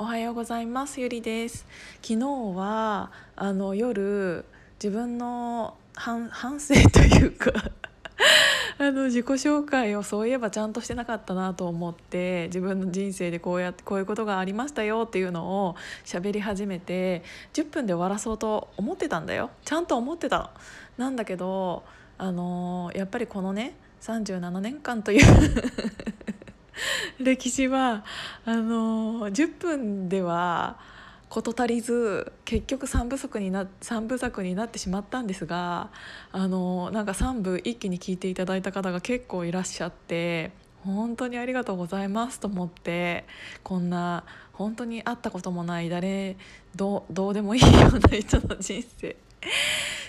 おはようございます。ゆりです。昨日はあの夜自分の反 反省というか あの自己紹介をそういえばちゃんとしてなかったなと思って自分の人生でこうやってこういうことがありましたよっていうのを喋り始めて10分で終わらそうと思ってたんだよ。ちゃんと思ってたの。なんだけどあのやっぱりこのね37年間という 歴史はあの10分では事足りず結局3部作にな3部作になってしまったんですがあのなんか3部一気に聞いていただいた方が結構いらっしゃって本当にありがとうございますと思ってこんな本当に会ったこともない誰どうでもいいような人の人生。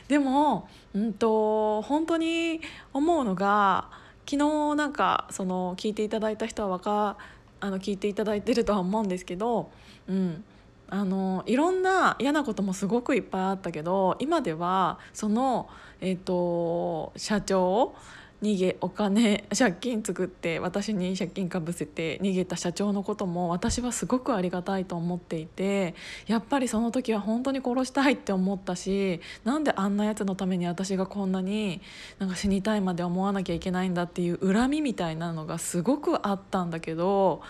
でも、うんと、本当に思うのが昨日なんかその聞いていただいた人はわかあの聞いていただいてるとは思うんですけど、うん、あのいろんな嫌なこともすごくいっぱいあったけど今ではその、えーと社長逃げお金借金作って私に借金かぶせて逃げた社長のことも私はすごくありがたいと思っていてやっぱりその時は本当に殺したいって思ったしなんであんなやつのために私がこんなになんか死にたいまで思わなきゃいけないんだっていう恨みみたいなのがすごくあったんだけど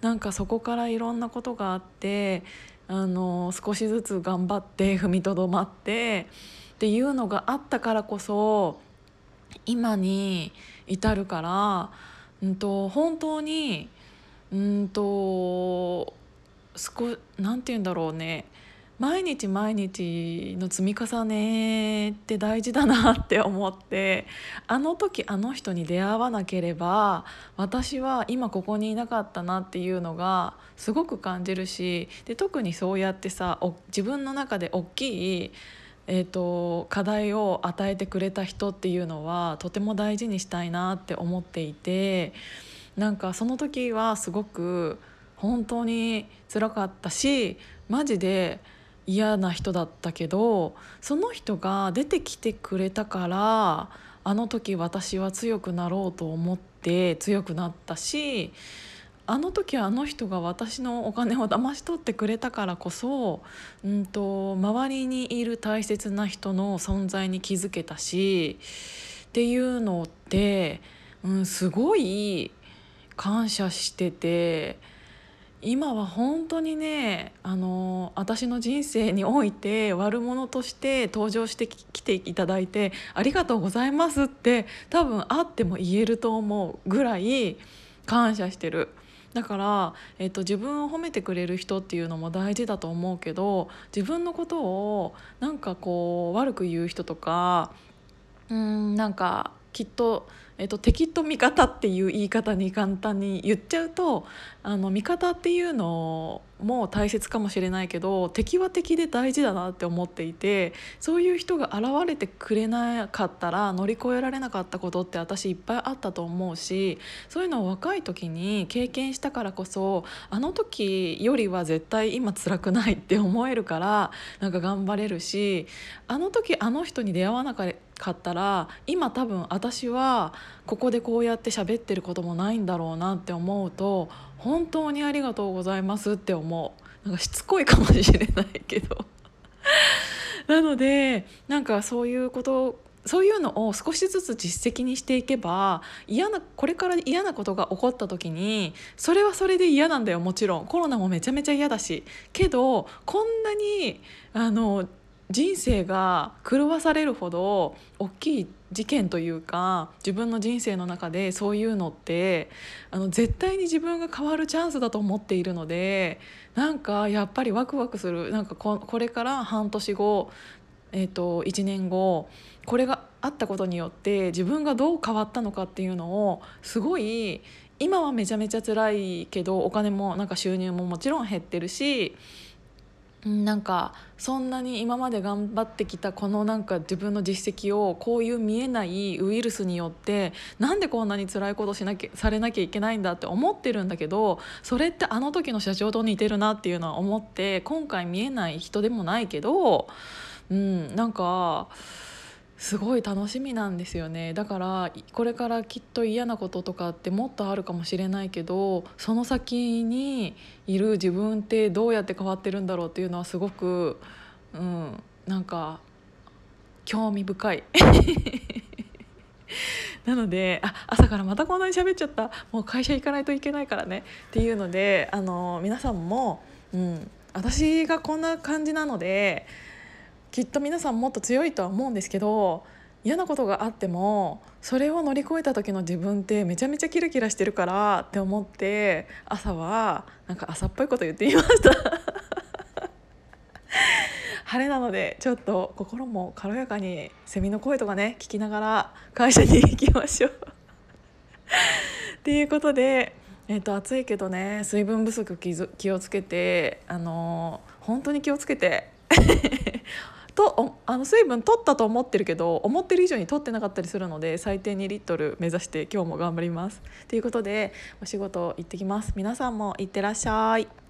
なんかそこからいろんなことがあってあの少しずつ頑張って踏みとどまってっていうのがあったからこそ今に至るから、うんと、本当にうんと少なんて言うんだろうね。毎日毎日の積み重ねって大事だなって思ってあの時あの人に出会わなければ私は今ここにいなかったなっていうのがすごく感じるしで特にそうやってさ自分の中で大きいえーと、課題を与えてくれた人っていうのはとても大事にしたいなって思っていてなんかその時はすごく本当に辛かったしマジで嫌な人だったけどその人が出てきてくれたからあの時私は強くなろうと思って強くなったしあの時あの人が私のお金を騙し取ってくれたからこそ、うんと、周りにいる大切な人の存在に気づけたしっていうのって、うん、すごい感謝してて今は本当にねあの私の人生において悪者として登場してきていただいてありがとうございますって多分あっても言えると思うぐらい感謝してる。だから、えっと、自分を褒めてくれる人っていうのも大事だと思うけど自分のことをなんかこう悪く言う人とかうんなんかきっとえっと、敵と味方っていう言い方に簡単に言っちゃうとあの味方っていうのも大切かもしれないけど敵は敵で大事だなって思っていてそういう人が現れてくれなかったら乗り越えられなかったことって私いっぱいあったと思うしそういうのを若い時に経験したからこそあの時よりは絶対今辛くないって思えるからなんか頑張れるしあの時あの人に出会わなかったら今多分私はここでこうやって喋ってることもないんだろうなって思うと本当にありがとうございますって思う。なんかしつこいかもしれないけど。なのでなんかそういうことそういうのを少しずつ実績にしていけば嫌なこれから嫌なことが起こった時にそれはそれで嫌なんだよもちろん。コロナもめちゃめちゃ嫌だし。けどこんなにあの人生が狂わされるほど大きい事件というか自分の人生の中でそういうのってあの絶対に自分が変わるチャンスだと思っているのでなんかやっぱりワクワクする。なんかここれから半年後、えーと、1年後これがあったことによって自分がどう変わったのかっていうのをすごい今はめちゃめちゃ辛いけどお金もなんか収入ももちろん減ってるしなんかそんなに今まで頑張ってきたこのなんか自分の実績をこういう見えないウイルスによってなんでこんなに辛いことしなきゃされなきゃいけないんだって思ってるんだけどそれってあの時の社長と似てるなっていうのは思って今回見えない人でもないけど、うん、なんかすごい楽しみなんですよね。だからこれからきっと嫌なこととかってもっとあるかもしれないけどその先にいる自分ってどうやって変わってるんだろうっていうのはすごく、うん、なんか興味深い。なのであ朝からまたこんなに喋っちゃった。もう会社行かないといけないからね。っていうのであの皆さんも、うん、私がこんな感じなのできっと皆さんもっと強いとは思うんですけど嫌なことがあってもそれを乗り越えた時の自分ってめちゃめちゃキラキラしてるからって思って朝はなんか朝っぽいこと言ってみました。晴れなのでちょっと心も軽やかにセミの声とかね聞きながら会社に行きましょう。っていうことで、えー、と暑いけどね水分不足気をつけてあのー、本当に気をつけて。とあの水分取ったと思ってるけど思ってる以上に取ってなかったりするので最低2リットル目指して今日も頑張ります。ということでお仕事行ってきます。皆さんも行ってらっしゃい。